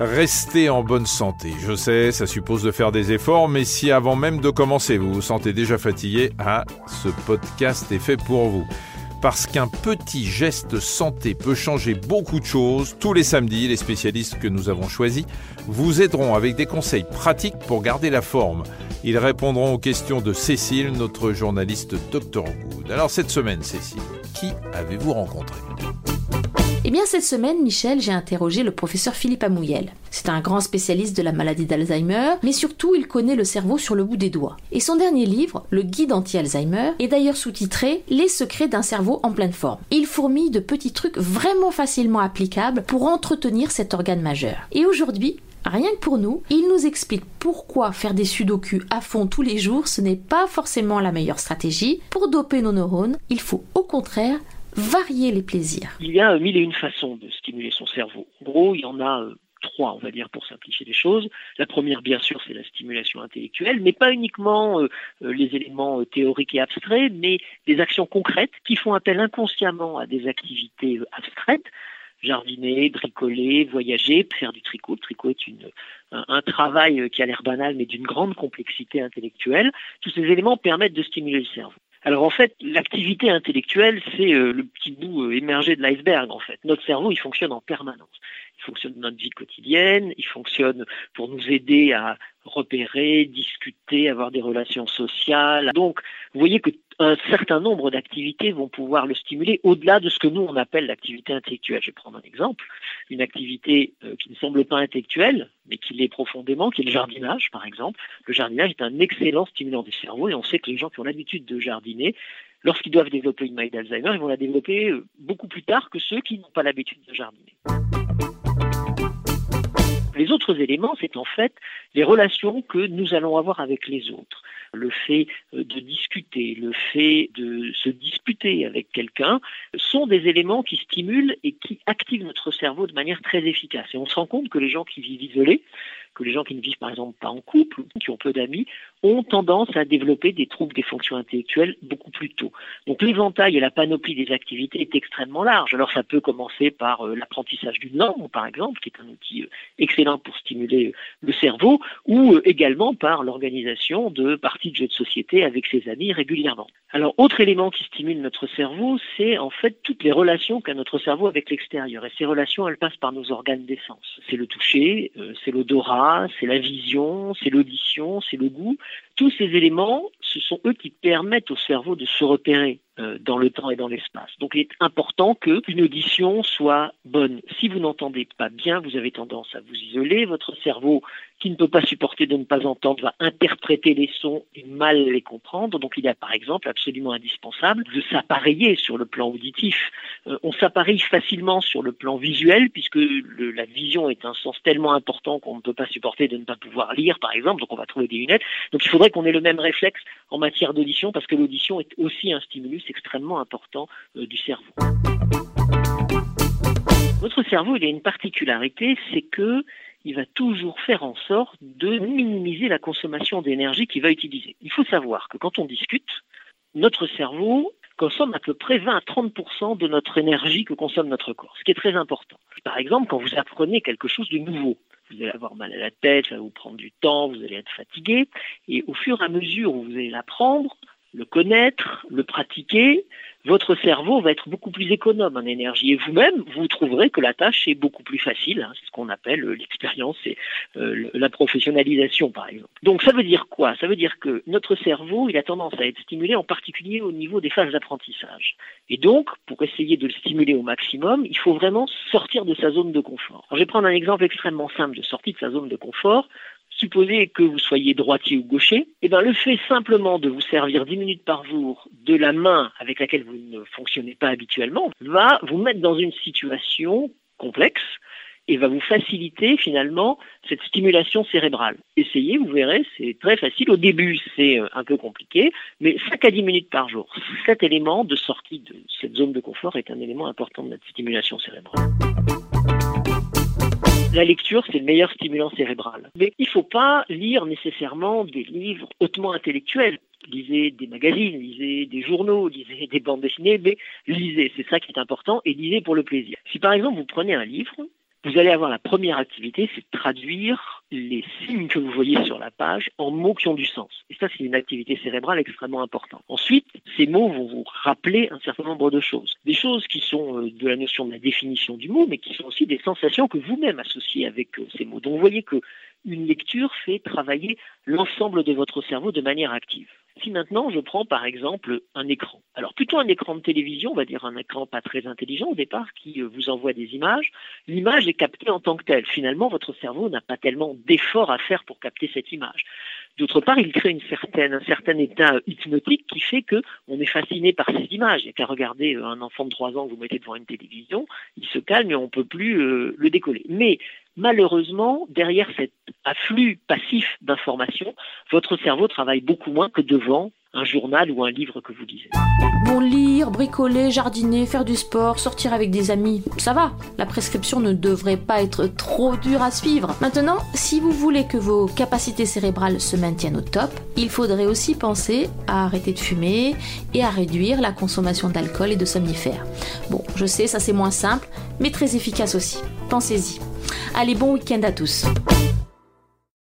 Restez en bonne santé. Je sais, ça suppose de faire des efforts, mais si avant même de commencer, vous vous sentez déjà fatigué, ah, ce podcast est fait pour vous. Parce qu'un petit geste santé peut changer beaucoup de choses, tous les samedis, les spécialistes que nous avons choisis vous aideront avec des conseils pratiques pour garder la forme. Ils répondront aux questions de Cécile, notre journaliste Dr Good. Alors cette semaine, Cécile, qui avez-vous rencontré? Eh bien, cette semaine, Michel, j'ai interrogé le professeur Philippe Amouyel. C'est un grand spécialiste de la maladie d'Alzheimer, mais surtout, il connaît le cerveau sur le bout des doigts. Et son dernier livre, Le Guide anti-Alzheimer, est d'ailleurs sous-titré Les secrets d'un cerveau en pleine forme. Il fourmille de petits trucs vraiment facilement applicables pour entretenir cet organe majeur. Et aujourd'hui, Rien que pour nous, il nous explique pourquoi faire des sudoku à fond tous les jours, ce n'est pas forcément la meilleure stratégie. Pour doper nos neurones, il faut au contraire varier les plaisirs. Il y a mille et une façons de stimuler son cerveau. En gros, il y en a euh, trois, on va dire, pour simplifier les choses. La première, bien sûr, c'est la stimulation intellectuelle, mais pas uniquement euh, euh, les éléments théoriques et abstraits, mais des actions concrètes qui font appel inconsciemment à des activités abstraites. Jardiner, bricoler, voyager, faire du tricot. Le tricot est un travail qui a l'air banal, mais d'une grande complexité intellectuelle. Tous ces éléments permettent de stimuler le cerveau. Alors en fait, l'activité intellectuelle, c'est euh, le petit bout euh, émergé de l'iceberg en fait. Notre cerveau, il fonctionne en permanence. Fonctionne dans notre vie quotidienne, il fonctionne pour nous aider à repérer, discuter, avoir des relations sociales. Donc, vous voyez que un certain nombre d'activités vont pouvoir le stimuler au-delà de ce que nous on appelle l'activité intellectuelle. Je vais prendre un exemple, une activité euh, qui ne semble pas intellectuelle, mais qui l'est profondément, qui est le jardinage par exemple. Le jardinage est un excellent stimulant du cerveau et on sait que les gens qui ont l'habitude de jardiner, lorsqu'ils doivent développer une maladie d'Alzheimer, ils vont la développer euh, beaucoup plus tard que ceux qui n'ont pas l'habitude de jardiner. Les autres éléments, c'est en fait les relations que nous allons avoir avec les autres le fait euh, de discuter, le fait de se disputer avec quelqu'un, sont des éléments qui stimulent et qui activent notre cerveau de manière très efficace. Et on se rend compte que les gens qui vivent isolés, que les gens qui ne vivent par exemple pas en couple, qui ont peu d'amis, ont tendance à développer des troubles des fonctions intellectuelles beaucoup plus tôt. Donc l'éventail et la panoplie des activités est extrêmement large. Alors ça peut commencer par euh, l'apprentissage d'une langue, par exemple, qui est un outil euh, excellent pour stimuler le cerveau, ou également par l'organisation de parties de jeux de société avec ses amis régulièrement. Alors, autre élément qui stimule notre cerveau, c'est en fait toutes les relations qu'a notre cerveau avec l'extérieur. Et ces relations, elles passent par nos organes d'essence. C'est le toucher, euh, c'est l'odorat, c'est la vision, c'est l'audition, c'est le goût. Tous ces éléments, ce sont eux qui permettent au cerveau de se repérer euh, dans le temps et dans l'espace. Donc il est important qu'une audition soit bonne. Si vous n'entendez pas bien, vous avez tendance à vous isoler. Votre cerveau, qui ne peut pas supporter de ne pas entendre, va interpréter les sons et mal les comprendre. Donc il est par exemple absolument indispensable de s'appareiller sur le plan auditif. Euh, on s'appareille facilement sur le plan visuel puisque la vision est un sens tellement important qu'on ne peut pas supporter de ne pas pouvoir lire par exemple. Donc on va trouver des lunettes. Donc il faudrait qu'on ait le même réflexe en matière d'audition parce que l'audition est aussi un stimulus extrêmement important euh, du cerveau. Votre cerveau, il a une particularité, c'est que il va toujours faire en sorte de minimiser la consommation d'énergie qu'il va utiliser. Il faut savoir que quand on discute, notre cerveau consomme à peu près 20 à 30% de notre énergie que consomme notre corps, ce qui est très important. Par exemple, quand vous apprenez quelque chose de nouveau, vous allez avoir mal à la tête, ça va vous prendre du temps, vous allez être fatigué, et au fur et à mesure où vous allez l'apprendre, le connaître, le pratiquer, votre cerveau va être beaucoup plus économe en énergie. Et vous-même, vous trouverez que la tâche est beaucoup plus facile. Hein, c'est ce qu'on appelle euh, l'expérience et euh, la professionnalisation, par exemple. Donc ça veut dire quoi? Ça veut dire que notre cerveau, il a tendance à être stimulé en particulier au niveau des phases d'apprentissage. Et donc, pour essayer de le stimuler au maximum, il faut vraiment sortir de sa zone de confort. Je vais prendre un exemple extrêmement simple de sortie de sa zone de confort supposez que vous soyez droitier ou gaucher, eh bien le fait simplement de vous servir 10 minutes par jour de la main avec laquelle vous ne fonctionnez pas habituellement va vous mettre dans une situation complexe et va vous faciliter finalement cette stimulation cérébrale. Essayez, vous verrez, c'est très facile. Au début, c'est euh, un peu compliqué, mais 5 à 10 minutes par jour. Cet élément de sortie de cette zone de confort est un élément important de notre stimulation cérébrale. La lecture, c'est le meilleur stimulant cérébral. Mais il ne faut pas lire nécessairement des livres hautement intellectuels. Lisez des magazines, lisez des journaux, lisez des bandes dessinées, mais lisez, c'est ça qui est important, et lisez pour le plaisir. Si par exemple vous prenez un livre, vous allez avoir la première activité, c'est de traduire les signes que vous voyez sur la page en mots qui ont du sens. Et ça, c'est une activité cérébrale extrêmement importante. Ensuite, ces mots vont vous rappeler un certain nombre de choses. Des choses qui sont euh, de la notion de la définition du mot, mais qui sont aussi des sensations que vous-même associez avec euh, ces mots. Donc vous voyez que une lecture fait travailler l'ensemble de votre cerveau de manière active. Si maintenant je prends par exemple un écran, alors plutôt un écran de télévision, on va dire un écran pas très intelligent au départ qui euh, vous envoie des images, l'image est captée en tant que telle. Finalement, votre cerveau n'a pas tellement d'efforts à faire pour capter cette image. D'autre part, il crée un certain état hypnotique qui fait que on est fasciné par ces images. A qu'à regarder euh, un enfant de 3 ans que vous mettez devant une télévision, il se calme et on ne peut plus euh, le décoller. Mais malheureusement, derrière cet afflux passif d'informations, votre cerveau travaille beaucoup moins que devant journal ou un livre que vous lisez. Bon, lire, bricoler, jardiner, faire du sport, sortir avec des amis, ça va. La prescription ne devrait pas être trop dure à suivre. Maintenant, si vous voulez que vos capacités cérébrales se maintiennent au top, il faudrait aussi penser à arrêter de fumer et à réduire la consommation d'alcool et de somnifères. Bon, je sais, ça c'est moins simple, mais très efficace aussi. Pensez-y. Allez, bon week-end à tous.